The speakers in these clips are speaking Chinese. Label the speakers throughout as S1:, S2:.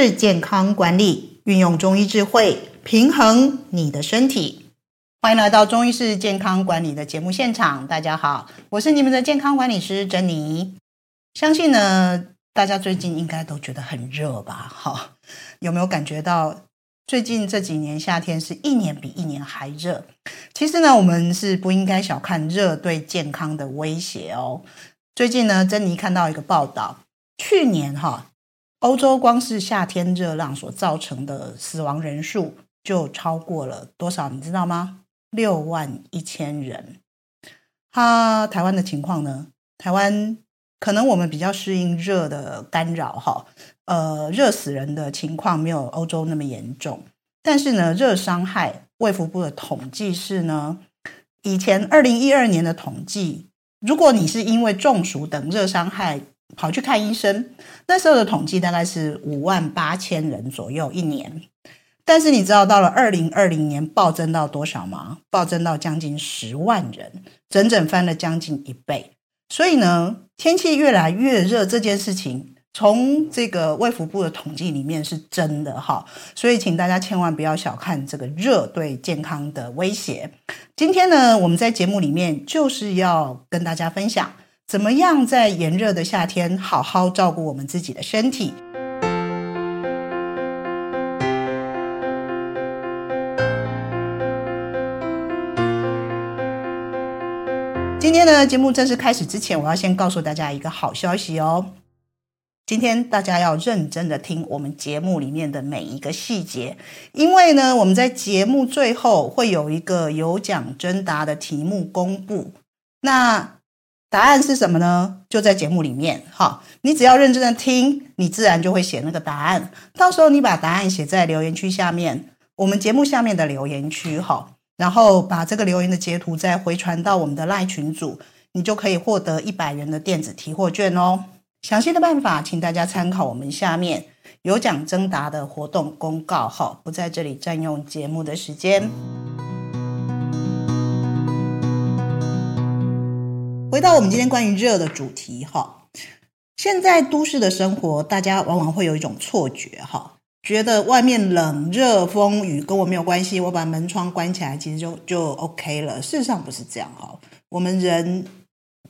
S1: 是健康管理，运用中医智慧平衡你的身体。欢迎来到中医式健康管理的节目现场。大家好，我是你们的健康管理师珍妮。相信呢，大家最近应该都觉得很热吧？哈，有没有感觉到最近这几年夏天是一年比一年还热？其实呢，我们是不应该小看热对健康的威胁哦。最近呢，珍妮看到一个报道，去年哈，欧洲光是夏天热浪所造成的死亡人数就超过了多少？你知道吗？六万一千人。哈，台湾的情况呢？台湾可能我们比较适应热的干扰哈，呃，热死人的情况没有欧洲那么严重，但是呢，热伤害，卫福部的统计是呢，以前二零一二年的统计。如果你是因为中暑等热伤害跑去看医生，那时候的统计大概是五万八千人左右一年。但是你知道到了二零二零年暴增到多少吗？暴增到将近十万人，整整翻了将近一倍。所以呢，天气越来越热这件事情。从这个卫福部的统计里面是真的哈，所以请大家千万不要小看这个热对健康的威胁。今天呢，我们在节目里面就是要跟大家分享，怎么样在炎热的夏天好好照顾我们自己的身体。今天呢，节目正式开始之前，我要先告诉大家一个好消息哦。今天大家要认真的听我们节目里面的每一个细节，因为呢，我们在节目最后会有一个有奖征答的题目公布。那答案是什么呢？就在节目里面。哈，你只要认真的听，你自然就会写那个答案。到时候你把答案写在留言区下面，我们节目下面的留言区，哈，然后把这个留言的截图再回传到我们的赖群组，你就可以获得一百元的电子提货券哦。详细的办法，请大家参考我们下面有奖征答的活动公告。哈，不在这里占用节目的时间。回到我们今天关于热的主题，哈，现在都市的生活，大家往往会有一种错觉，哈，觉得外面冷、热、风雨跟我没有关系，我把门窗关起来，其实就就 OK 了。事实上不是这样，哈，我们人。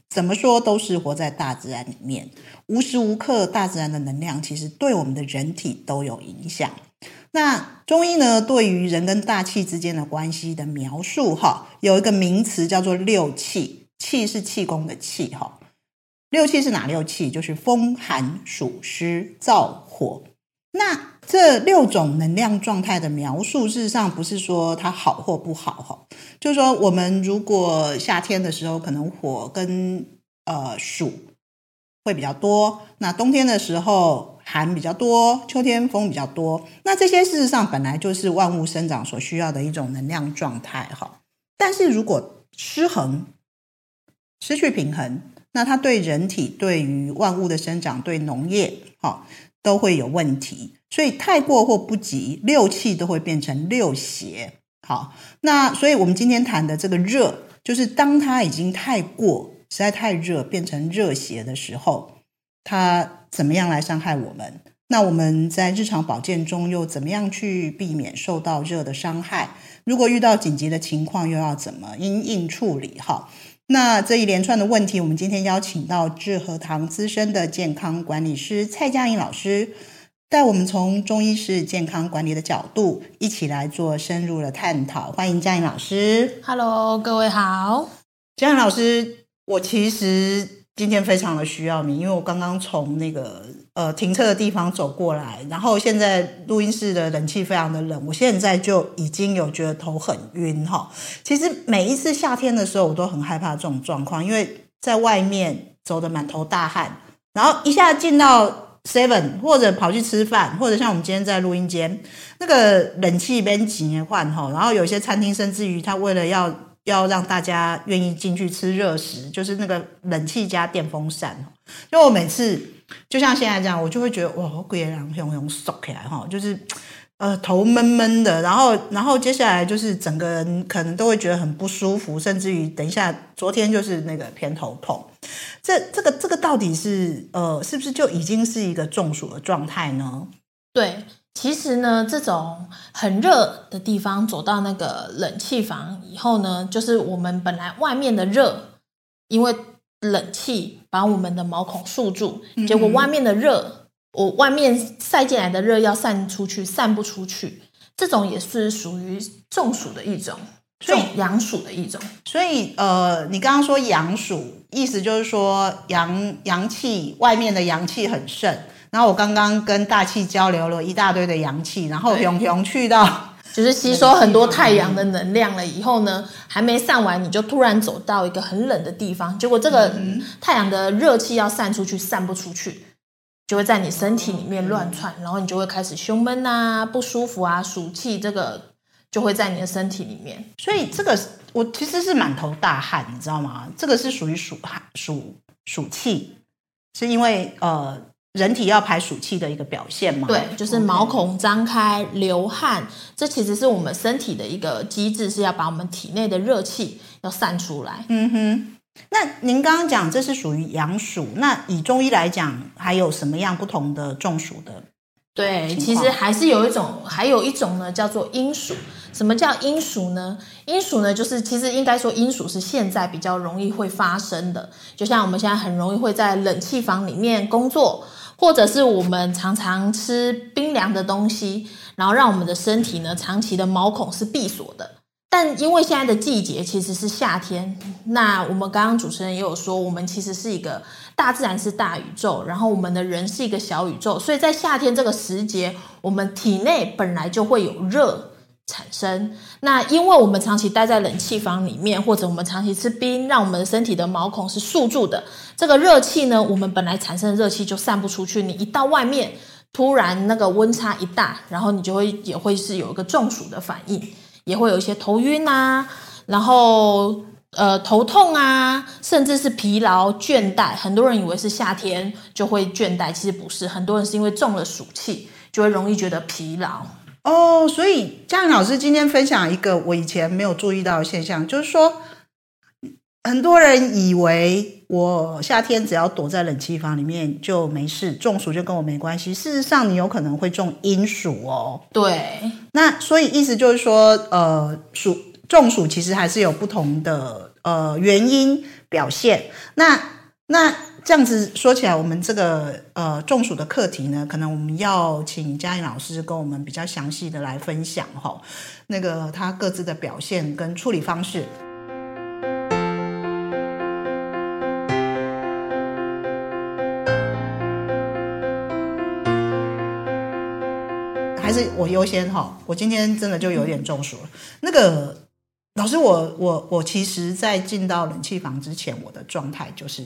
S1: 怎么说都是活在大自然里面，无时无刻大自然的能量其实对我们的人体都有影响。那中医呢，对于人跟大气之间的关系的描述，哈，有一个名词叫做六气，气是气功的气，哈，六气是哪六气？就是风寒暑湿燥火。那这六种能量状态的描述，事实上不是说它好或不好哈，就是说我们如果夏天的时候可能火跟呃暑会比较多，那冬天的时候寒比较多，秋天风比较多，那这些事实上本来就是万物生长所需要的一种能量状态哈。但是如果失衡、失去平衡，那它对人体、对于万物的生长、对农业哈都会有问题。所以太过或不及，六气都会变成六邪。好，那所以我们今天谈的这个热，就是当它已经太过，实在太热，变成热邪的时候，它怎么样来伤害我们？那我们在日常保健中又怎么样去避免受到热的伤害？如果遇到紧急的情况，又要怎么因应处理？哈，那这一连串的问题，我们今天邀请到智和堂资深的健康管理师蔡佳颖老师。带我们从中医式健康管理的角度，一起来做深入的探讨。欢迎佳颖老师。
S2: Hello，各位好。
S1: 佳颖老师，我其实今天非常的需要你，因为我刚刚从那个呃停车的地方走过来，然后现在录音室的冷气非常的冷，我现在就已经有觉得头很晕哈。其实每一次夏天的时候，我都很害怕这种状况，因为在外面走得满头大汗，然后一下进到 seven 或者跑去吃饭，或者像我们今天在录音间，那个冷气边几年换哈，然后有些餐厅甚至于他为了要要让大家愿意进去吃热食，就是那个冷气加电风扇。因为我每次就像现在这样，我就会觉得哇，好贵啊，用用缩起来哈，就是。呃，头闷闷的，然后，然后接下来就是整个人可能都会觉得很不舒服，甚至于等一下，昨天就是那个偏头痛。这、这个、这个到底是呃，是不是就已经是一个中暑的状态呢？
S2: 对，其实呢，这种很热的地方，走到那个冷气房以后呢，就是我们本来外面的热，因为冷气把我们的毛孔束住，结果外面的热，我外面晒进来的热要散出去，散不出去，这种也是属于中暑的一种。所以阳暑的一种，
S1: 所以呃，你刚刚说阳暑，意思就是说阳阳气外面的阳气很盛，然后我刚刚跟大气交流了一大堆的阳气，然后熊熊去到
S2: 就是吸收很多太阳的能量了以后呢，还没散完，你就突然走到一个很冷的地方，结果这个太阳的热气要散出去，散不出去，就会在你身体里面乱窜，然后你就会开始胸闷啊、不舒服啊、暑气这个。就会在你的身体里面，
S1: 所以这个我其实是满头大汗，你知道吗？这个是属于暑寒、暑暑气，是因为呃人体要排暑气的一个表现嘛？
S2: 对，就是毛孔张开流汗，这其实是我们身体的一个机制，是要把我们体内的热气要散出来。
S1: 嗯哼，那您刚刚讲这是属于阳暑，那以中医来讲，还有什么样不同的中暑的？
S2: 对，其实还是有一种，还有一种呢，叫做阴暑。什么叫阴暑呢？阴暑呢，就是其实应该说阴暑是现在比较容易会发生的。就像我们现在很容易会在冷气房里面工作，或者是我们常常吃冰凉的东西，然后让我们的身体呢长期的毛孔是闭锁的。但因为现在的季节其实是夏天，那我们刚刚主持人也有说，我们其实是一个大自然是大宇宙，然后我们的人是一个小宇宙，所以在夏天这个时节，我们体内本来就会有热。产生。那因为我们长期待在冷气房里面，或者我们长期吃冰，让我们身体的毛孔是束住的。这个热气呢，我们本来产生的热气就散不出去。你一到外面，突然那个温差一大，然后你就会也会是有一个中暑的反应，也会有一些头晕啊，然后呃头痛啊，甚至是疲劳倦怠。很多人以为是夏天就会倦怠，其实不是。很多人是因为中了暑气，就会容易觉得疲劳。
S1: 哦，所以嘉玲老师今天分享一个我以前没有注意到的现象，就是说，很多人以为我夏天只要躲在冷气房里面就没事，中暑就跟我没关系。事实上，你有可能会中阴暑哦。
S2: 对，
S1: 那所以意思就是说，呃，暑中暑其实还是有不同的呃原因表现。那那。这样子说起来，我们这个呃中暑的课题呢，可能我们要请嘉颖老师跟我们比较详细的来分享哈，那个他各自的表现跟处理方式。还是我优先哈，我今天真的就有点中暑了。那个老师我，我我我其实，在进到冷气房之前，我的状态就是。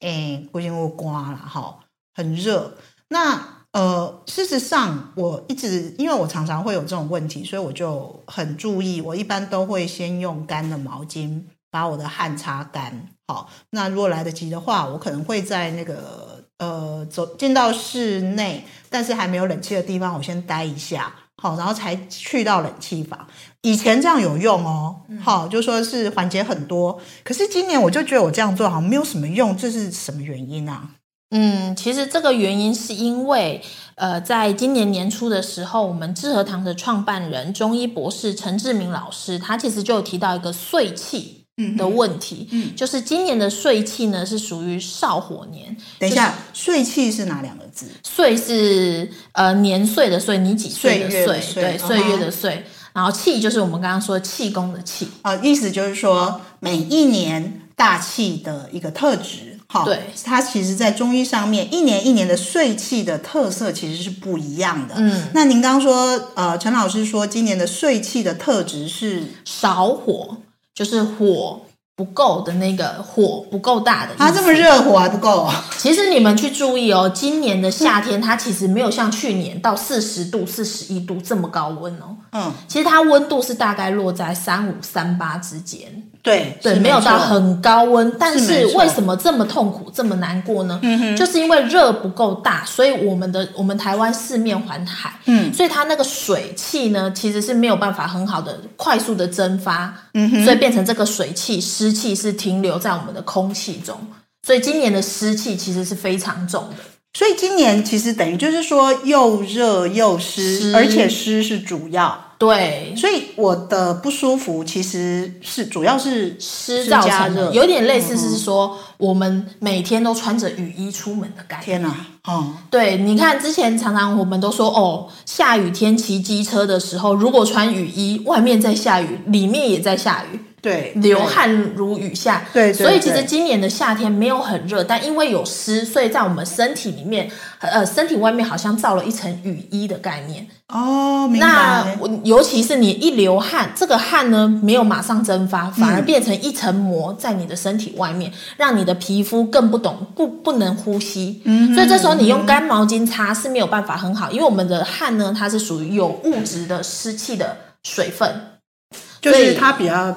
S1: 哎，不行，我刮了哈，很热。那呃，事实上，我一直因为我常常会有这种问题，所以我就很注意。我一般都会先用干的毛巾把我的汗擦干。好，那如果来得及的话，我可能会在那个呃走进到室内，但是还没有冷气的地方，我先待一下。好，然后才去到冷气房。以前这样有用哦，好，就说是缓解很多。可是今年我就觉得我这样做好像没有什么用，这是什么原因啊？
S2: 嗯，其实这个原因是因为，呃，在今年年初的时候，我们致和堂的创办人中医博士陈志明老师，他其实就有提到一个碎气。的问题，嗯，就是今年的岁气呢是属于少火年。
S1: 等一下，岁气是哪两个字？
S2: 岁是呃年岁的岁，你几岁的岁？对，岁月的岁。然后气就是我们刚刚说气功的气。
S1: 啊，意思就是说每一年大气的一个特质。好，对，它其实，在中医上面，一年一年的岁气的特色其实是不一样的。嗯，那您刚刚说，呃，陈老师说，今年的岁气的特质是
S2: 少火。就是火不够的那个火不够大的，
S1: 它这么热火还不够啊？
S2: 其实你们去注意哦，今年的夏天它其实没有像去年到四十度、四十一度这么高温哦。嗯，其实它温度是大概落在三五三八之间。
S1: 对
S2: 对，没有到很高温，但是为什么这么痛苦、这么难过呢？嗯哼，就是因为热不够大，所以我们的我们台湾四面环海，嗯，所以它那个水汽呢，其实是没有办法很好的、快速的蒸发，嗯哼，所以变成这个水汽、湿气是停留在我们的空气中，所以今年的湿气其实是非常重的。
S1: 所以今年其实等于就是说又热又湿，湿而且湿是主要。
S2: 对，
S1: 所以我的不舒服其实是主要是
S2: 湿造成的，有点类似是说我们每天都穿着雨衣出门的感觉。
S1: 天哪，哦，
S2: 对，你看之前常常我们都说哦，下雨天骑机车的时候，如果穿雨衣，外面在下雨，里面也在下雨。
S1: 对，
S2: 流汗如雨下。
S1: 对，
S2: 所以其实今年的夏天没有很热，但因为有湿，所以在我们身体里面，呃，身体外面好像罩了一层雨衣的概念。
S1: 哦，明白。
S2: 那尤其是你一流汗，这个汗呢没有马上蒸发，反而变成一层膜在你的身体外面，嗯、让你的皮肤更不懂不不能呼吸。嗯，所以这时候你用干毛巾擦是没有办法很好，因为我们的汗呢，它是属于有物质的湿气的水分，
S1: 就是它比较。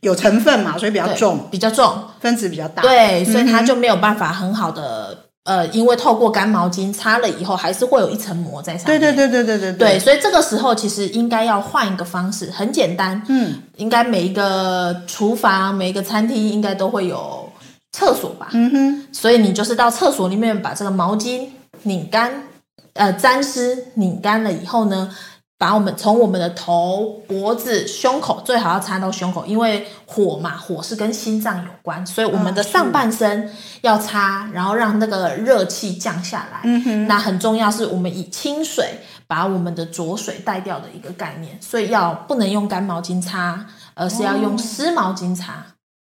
S1: 有成分嘛，所以比较重，
S2: 比较重，
S1: 分子比较大。
S2: 对，所以它就没有办法很好的，嗯、呃，因为透过干毛巾擦了以后，还是会有一层膜在上面。
S1: 对对对对对对
S2: 对。所以这个时候其实应该要换一个方式，很简单。嗯，应该每一个厨房、每一个餐厅应该都会有厕所吧？嗯哼。所以你就是到厕所里面把这个毛巾拧干，呃，沾湿拧干了以后呢，把我们从我们的头、脖子、胸口，最好要擦到胸口，因为火嘛，火是跟心脏有关，所以我们的上半身要擦，然后让那个热气降下来。嗯哼，那很重要，是我们以清水把我们的浊水带掉的一个概念，所以要不能用干毛巾擦，而是要用湿毛巾擦。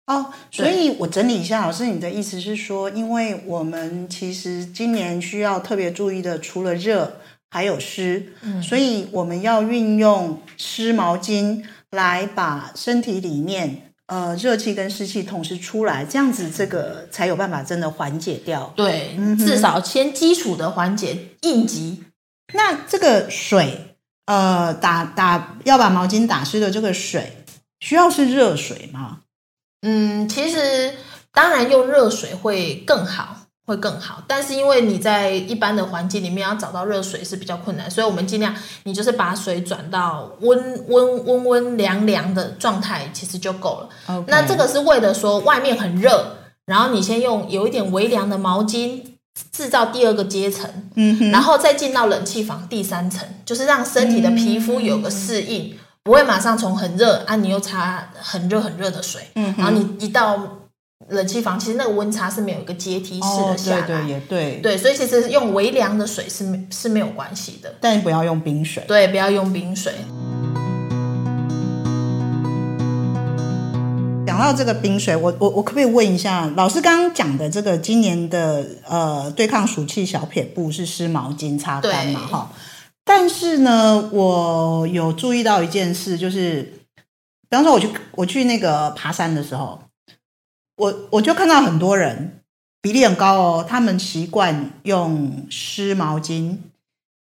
S1: 哦，所以我整理一下，老师，你的意思是说，因为我们其实今年需要特别注意的，除了热。还有湿，嗯，所以我们要运用湿毛巾来把身体里面呃热气跟湿气同时出来，这样子这个才有办法真的缓解掉。
S2: 对，嗯、至少先基础的缓解应急。
S1: 那这个水，呃，打打要把毛巾打湿的这个水，需要是热水吗？
S2: 嗯，其实当然用热水会更好。会更好，但是因为你在一般的环境里面要找到热水是比较困难，所以我们尽量你就是把水转到温温温温凉凉的状态，其实就够了。那这个是为了说外面很热，然后你先用有一点微凉的毛巾制造第二个阶层，嗯，然后再进到冷气房第三层，就是让身体的皮肤有个适应，嗯、不会马上从很热啊，你又擦很热很热的水，嗯，然后你一到。冷气房其实那个温差是没有一个阶梯式的下来，
S1: 哦、对对也对，
S2: 对，所以其实用微凉的水是没是没有关系的，
S1: 但不要用冰水，
S2: 对，不要用冰水。
S1: 讲到这个冰水，我我我可不可以问一下，老师刚刚讲的这个今年的呃对抗暑气小撇步是湿毛巾擦干嘛？哈，但是呢，我有注意到一件事，就是比方说我去我去那个爬山的时候。我我就看到很多人比例很高哦，他们习惯用湿毛巾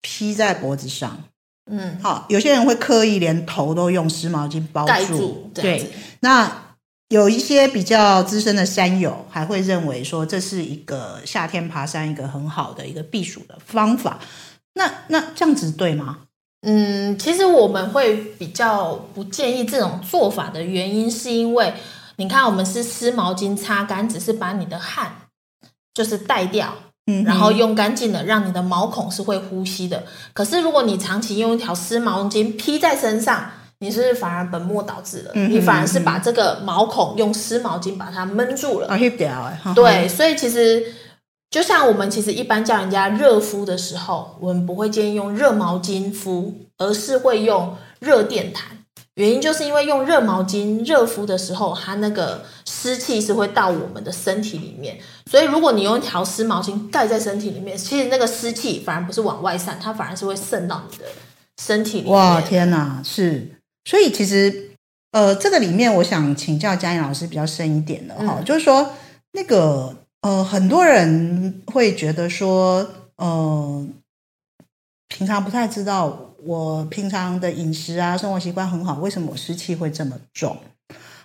S1: 披在脖子上，嗯，好，有些人会刻意连头都用湿毛巾包住，
S2: 住，
S1: 对。那有一些比较资深的山友还会认为说，这是一个夏天爬山一个很好的一个避暑的方法。那那这样子对吗？
S2: 嗯，其实我们会比较不建议这种做法的原因，是因为。你看，我们是湿毛巾擦干，只是把你的汗就是带掉，嗯，然后用干净的，让你的毛孔是会呼吸的。可是如果你长期用一条湿毛巾披在身上，你是反而本末倒置了？嗯，你反而是把这个毛孔用湿毛巾把它闷住了。对，所以其实就像我们其实一般叫人家热敷的时候，我们不会建议用热毛巾敷，而是会用热电毯。原因就是因为用热毛巾热敷的时候，它那个湿气是会到我们的身体里面，所以如果你用一条湿毛巾盖在身体里面，其实那个湿气反而不是往外散，它反而是会渗到你的身体里面。
S1: 哇，天哪，是，所以其实呃，这个里面我想请教佳颖老师比较深一点的哈，嗯、就是说那个呃，很多人会觉得说呃，平常不太知道。我平常的饮食啊，生活习惯很好，为什么我湿气会这么重？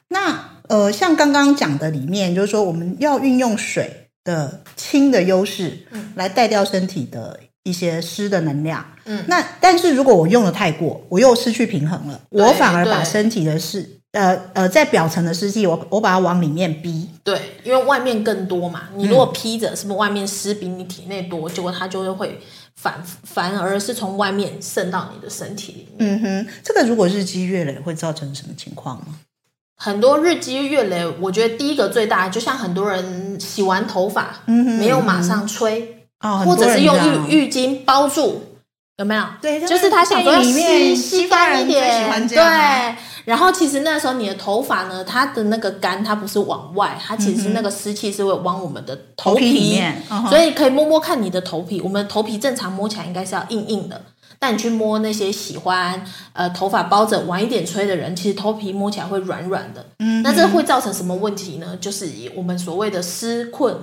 S1: 那呃，像刚刚讲的里面，就是说我们要运用水的清的优势，嗯来带掉身体的一些湿的能量。嗯，那但是如果我用的太过，我又失去平衡了，我反而把身体的湿呃呃，在表层的湿气，我我把它往里面逼。
S2: 对，因为外面更多嘛，你如果披着，是不是外面湿比你体内多，结果它就会反反而是从外面渗到你的身体里面。
S1: 嗯哼，这个如果日积月累会造成什么情况吗？
S2: 很多日积月累，我觉得第一个最大，就像很多人洗完头发，嗯哼，没有马上吹，哦，或者是用浴浴巾包住，有没有？
S1: 对，
S2: 就是他想说吸吸干一点，对。然后其实那时候你的头发呢，它的那个干，它不是往外，它其实是那个湿气是会往我们的头皮，里面，嗯、所以可以摸摸看你的头皮。我们头皮正常摸起来应该是要硬硬的，但你去摸那些喜欢呃头发包着晚一点吹的人，其实头皮摸起来会软软的。嗯，那这会造成什么问题呢？就是我们所谓的湿困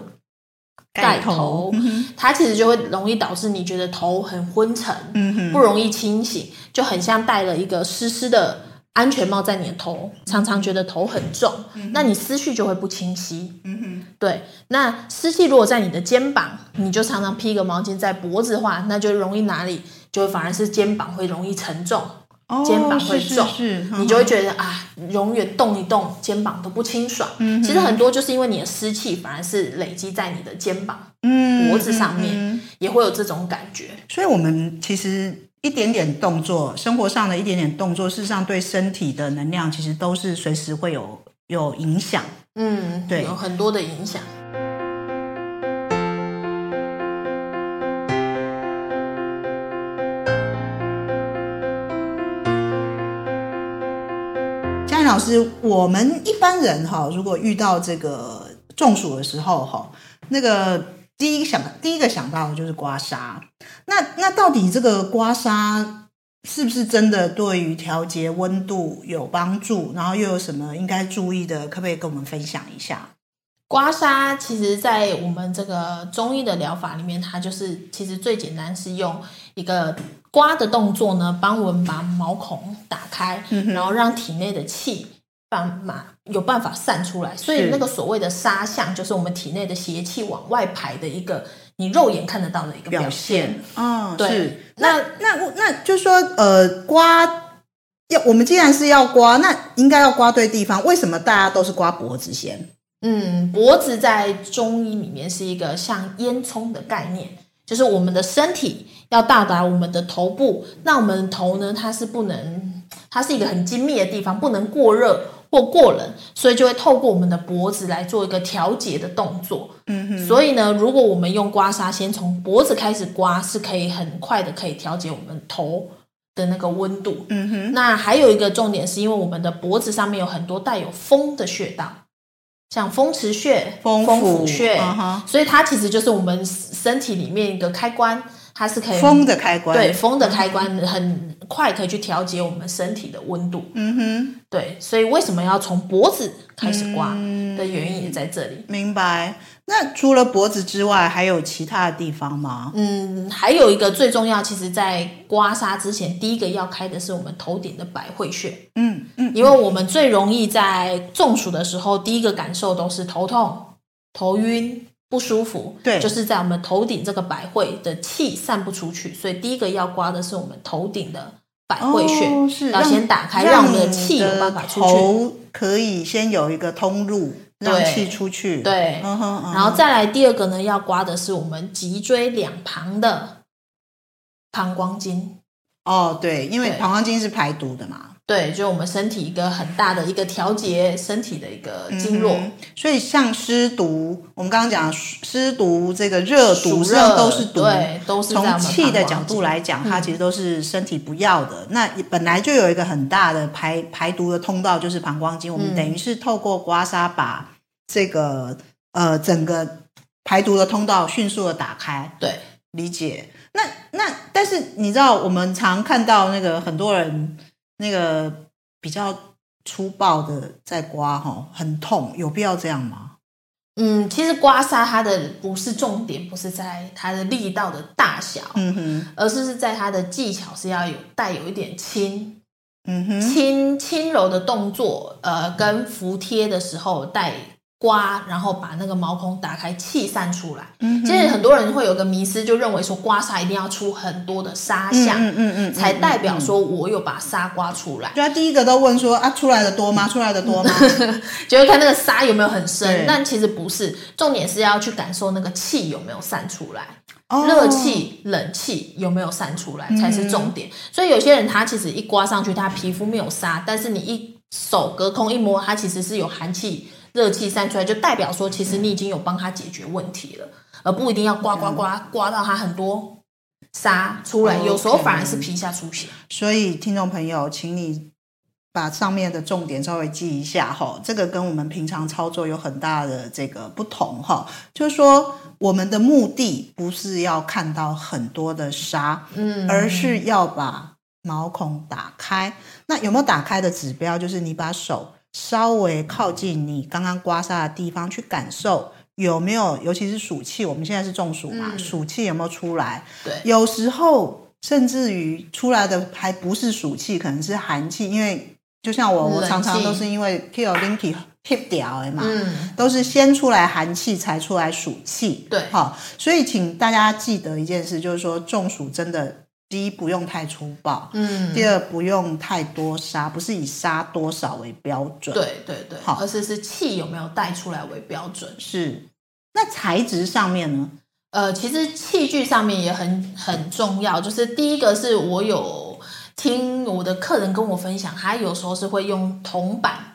S2: 盖头，盖头嗯、它其实就会容易导致你觉得头很昏沉，嗯、不容易清醒，就很像戴了一个湿湿的。安全帽在你的头，常常觉得头很重，嗯、那你思绪就会不清晰。嗯哼，对。那湿气如果在你的肩膀，你就常常披个毛巾在脖子的话，那就容易哪里就反而是肩膀会容易沉重，哦、肩膀会重，是是是，你就会觉得啊，永远动一动肩膀都不清爽。嗯，其实很多就是因为你的湿气反而是累积在你的肩膀、嗯、脖子上面，也会有这种感觉。
S1: 所以我们其实。一点点动作，生活上的一点点动作，事实上对身体的能量其实都是随时会有有影响。
S2: 嗯，对，有很多的影响。
S1: 嘉玲老师，我们一般人哈，如果遇到这个中暑的时候哈，那个。第一想，第一个想到的就是刮痧。那那到底这个刮痧是不是真的对于调节温度有帮助？然后又有什么应该注意的？可不可以跟我们分享一下？
S2: 刮痧其实，在我们这个中医的疗法里面，它就是其实最简单是用一个刮的动作呢，帮我们把毛孔打开，嗯、然后让体内的气。办法有办法散出来，所以那个所谓的痧象，就是我们体内的邪气往外排的一个你肉眼看得到的一个表现。
S1: 嗯，对。那那那，那就是说，呃，刮要我们既然是要刮，那应该要刮对地方。为什么大家都是刮脖子先？
S2: 嗯，脖子在中医里面是一个像烟囱的概念，就是我们的身体要到达我们的头部，那我们的头呢，它是不能，它是一个很精密的地方，不能过热。或过冷，所以就会透过我们的脖子来做一个调节的动作。嗯哼。所以呢，如果我们用刮痧，先从脖子开始刮，是可以很快的可以调节我们头的那个温度。嗯哼。那还有一个重点，是因为我们的脖子上面有很多带有风的穴道，像风池穴、风府穴，嗯哼。所以它其实就是我们身体里面一个开关。它是可以
S1: 风的开关，
S2: 对，风的开关很快可以去调节我们身体的温度。嗯哼，对，所以为什么要从脖子开始刮的原因也在这里。嗯，
S1: 明白。那除了脖子之外，还有其他的地方吗？
S2: 嗯，还有一个最重要，其实在刮痧之前，第一个要开的是我们头顶的百会穴。嗯嗯，因为我们最容易在中暑的时候，第一个感受都是头痛、头晕。不舒服，对，就是在我们头顶这个百会的气散不出去，所以第一个要刮的是我们头顶的百会穴，哦、是要先打开，让，让我们的气有办法出去，头
S1: 可以先有一个通路，让气出去。
S2: 对，对嗯哼，嗯哼，然后再来第二个呢，要刮的是我们脊椎两旁的膀胱经。
S1: 哦，对，因为膀胱经是排毒的嘛。
S2: 对，就我们身体一个很大的一个调节身体的一个经络，
S1: 嗯、所以像湿毒，我们刚刚讲湿毒，这个热毒，热都是毒，
S2: 对，都是从
S1: 气的角度来讲，它其实都是身体不要的。嗯、那本来就有一个很大的排排毒的通道，就是膀胱经。我们等于是透过刮痧把这个呃整个排毒的通道迅速的打开。
S2: 对，
S1: 理解。那那但是你知道，我们常看到那个很多人。那个比较粗暴的在刮哈，很痛，有必要这样吗？
S2: 嗯，其实刮痧它的不是重点，不是在它的力道的大小，嗯哼，而是是在它的技巧是要有带有一点轻，嗯哼，轻轻柔的动作，呃，跟服帖的时候带刮，然后把那个毛孔打开，气散出来。嗯，其实很多人会有个迷思，就认为说刮痧一定要出很多的痧像，嗯嗯嗯，才代表说我有把痧刮出来。
S1: 对啊，第一个都问说啊，出来的多吗？出来的多吗？
S2: 就会看那个痧有没有很深，但其实不是，重点是要去感受那个气有没有散出来，热气、冷气有没有散出来才是重点。所以有些人他其实一刮上去，他皮肤没有痧，但是你一手隔空一摸，他其实是有寒气。热气散出来，就代表说，其实你已经有帮他解决问题了，而不一定要刮刮刮刮到他很多痧出来，有时候反而是皮下出血。
S1: 所以，听众朋友，请你把上面的重点稍微记一下哈，这个跟我们平常操作有很大的这个不同哈。就是说，我们的目的不是要看到很多的沙，嗯，而是要把毛孔打开。那有没有打开的指标？就是你把手。稍微靠近你刚刚刮痧的地方去感受有没有，尤其是暑气，我们现在是中暑嘛，暑气有没有出来？
S2: 对，
S1: 有时候甚至于出来的还不是暑气，可能是寒气，因为就像我，我常常都是因为 kill linky hip 掉嘛，嗯，都是先出来寒气才出来暑气，
S2: 对，
S1: 好，所以请大家记得一件事，就是说中暑真的。第一，不用太粗暴，嗯。第二，不用太多杀，不是以杀多少为标准，
S2: 对对对，好，而是是气有没有带出来为标准。
S1: 是。那材质上面呢？
S2: 呃，其实器具上面也很很重要。就是第一个是我有听我的客人跟我分享，他有时候是会用铜板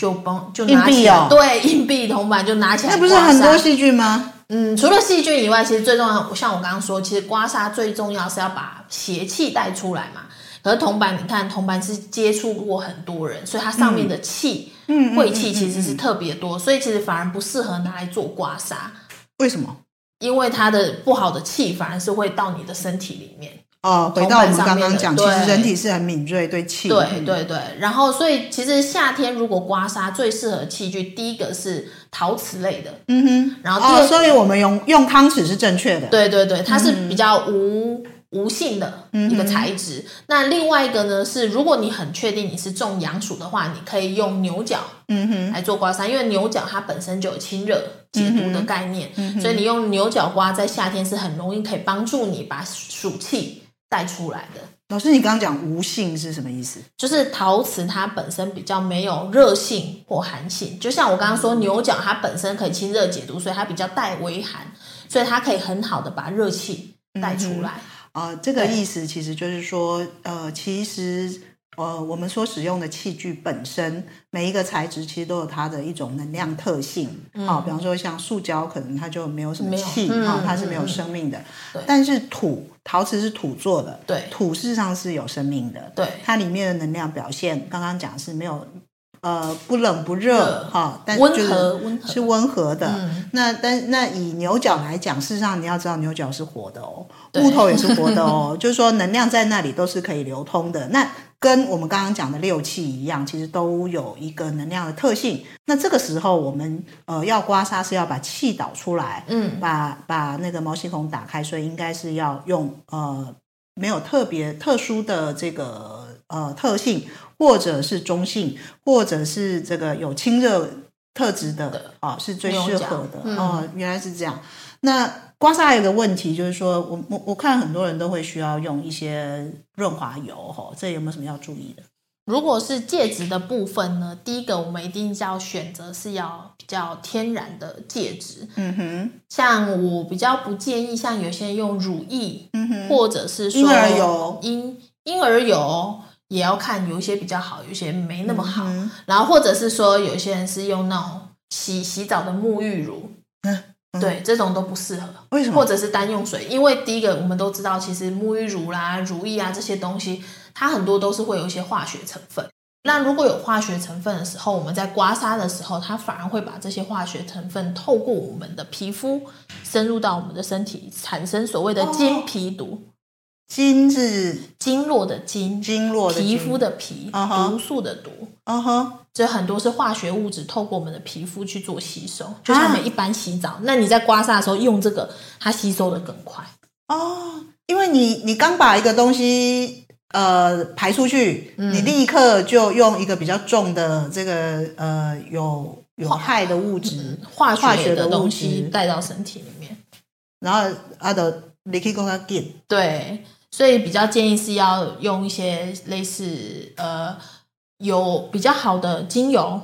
S2: 就帮就拿起来，
S1: 哦、
S2: 对，硬币铜板就拿起来，
S1: 那不是很多细菌吗？
S2: 嗯，除了细菌以外，其实最重要，像我刚刚说，其实刮痧最重要是要把邪气带出来嘛。可是铜板，你看铜板是接触过很多人，所以它上面的气，嗯，晦气其实是特别多，所以其实反而不适合拿来做刮痧。
S1: 为什么？
S2: 因为它的不好的气反而是会到你的身体里面。
S1: 哦，回到我们刚刚讲，其实人体是很敏锐对气。
S2: 对对对，然后所以其实夏天如果刮痧最适合器具，第一个是陶瓷类的，嗯哼，然后
S1: 哦，所以我们用用汤匙是正确的。
S2: 对对对，它是比较无、嗯、无性的一个材质。那另外一个呢是，如果你很确定你是中阳暑的话，你可以用牛角，嗯哼，来做刮痧，因为牛角它本身就有清热解毒的概念，嗯、所以你用牛角刮在夏天是很容易可以帮助你把暑气。带出来的。
S1: 老师，你刚刚讲无性是什么意思？
S2: 就是陶瓷它本身比较没有热性或寒性，就像我刚刚说牛角它本身可以清热解毒，所以它比较带微寒，所以它可以很好的把热气带出来。
S1: 啊、嗯呃，这个意思其实就是说，呃，其实。呃，我们所使用的器具本身，每一个材质其实都有它的一种能量特性。好、嗯，比方说像塑胶，可能它就没有什么气，哈、它是没有生命的。嗯、但是土，陶瓷是土做的，
S2: 对，
S1: 土事实上是有生命的。
S2: 对，
S1: 它里面的能量表现，刚刚讲是没有。呃，不冷不热，哈，但是
S2: 温和，温和
S1: 是温和的。嗯、那但那以牛角来讲，事实上你要知道，牛角是活的哦，木头也是活的哦，就是说能量在那里都是可以流通的。那跟我们刚刚讲的六气一样，其实都有一个能量的特性。那这个时候我们呃要刮痧是要把气导出来，嗯，把把那个毛细孔打开，所以应该是要用呃没有特别特殊的这个呃特性。或者是中性，或者是这个有清热特质的啊，是最适合的哦、嗯呃。原来是这样。那刮痧还有一个问题，就是说我我我看很多人都会需要用一些润滑油哈，这有没有什么要注意的？
S2: 如果是戒指的部分呢，第一个我们一定是要选择是要比较天然的戒指。嗯哼，像我比较不建议，像有些人用乳液，嗯哼，或者是说婴儿油，婴婴儿油。也要看，有一些比较好，有一些没那么好。嗯、然后或者是说，有些人是用那种洗洗澡的沐浴乳，对，这种都不适合。
S1: 为什么？
S2: 或者是单用水？因为第一个，我们都知道，其实沐浴乳啦、乳液啊这些东西，它很多都是会有一些化学成分。那如果有化学成分的时候，我们在刮痧的时候，它反而会把这些化学成分透过我们的皮肤，深入到我们的身体，产生所谓的金皮毒。哦
S1: 经是
S2: 经络的经，
S1: 经络的
S2: 皮肤的皮，uh huh. 毒素的毒，嗯哼，这很多是化学物质透过我们的皮肤去做吸收，就像我们一般洗澡，啊、那你在刮痧的时候用这个，它吸收的更快。
S1: 哦，因为你你刚把一个东西呃排出去，嗯、你立刻就用一个比较重的这个呃有有害的物质
S2: 化化学的东西带到身体里面，
S1: 然后它的你可以更加紧。
S2: 对，所以比较建议是要用一些类似呃有比较好的精油。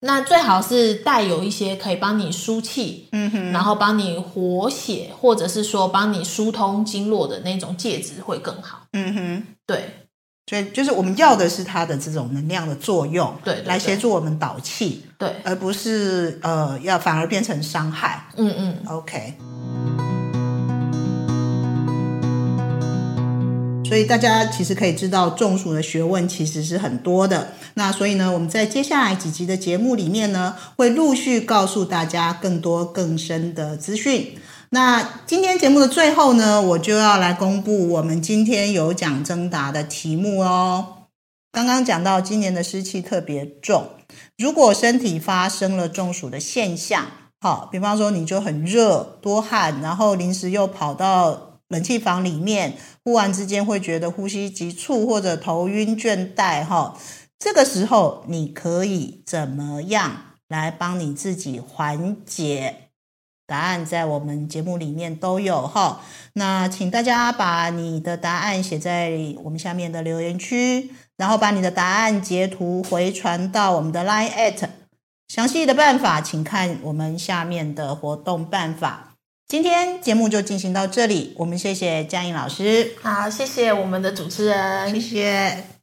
S2: 那最好是带有一些可以帮你输气，嗯哼，然后帮你活血，或者是说帮你疏通经络的那种介质会更好，
S1: 嗯哼，
S2: 对，
S1: 所以就是我们要的是它的这种能量的作用，
S2: 对，对，对，
S1: 来协助我们导气，
S2: 对，
S1: 而不是呃要反而变成伤害，
S2: 嗯嗯
S1: ，OK。所以大家其实可以知道，中暑的学问其实是很多的。那所以呢，我们在接下来几集的节目里面呢，会陆续告诉大家更多更深的资讯。那今天节目的最后呢，我就要来公布我们今天有奖征答的题目哦。刚刚讲到今年的湿气特别重，如果身体发生了中暑的现象，好，比方说你就很热多汗，然后临时又跑到冷气房里面，忽然之间会觉得呼吸急促或者头晕倦怠，哈，这个时候你可以怎么样来帮你自己缓解？答案在我们节目里面都有哈。那请大家把你的答案写在我们下面的留言区，然后把你的答案截图回传到我们的 Line at。详细的办法，请看我们下面的活动办法。今天节目就进行到这里，我们谢谢佳颖老师。
S2: 好，谢谢我们的主持人，
S1: 谢谢。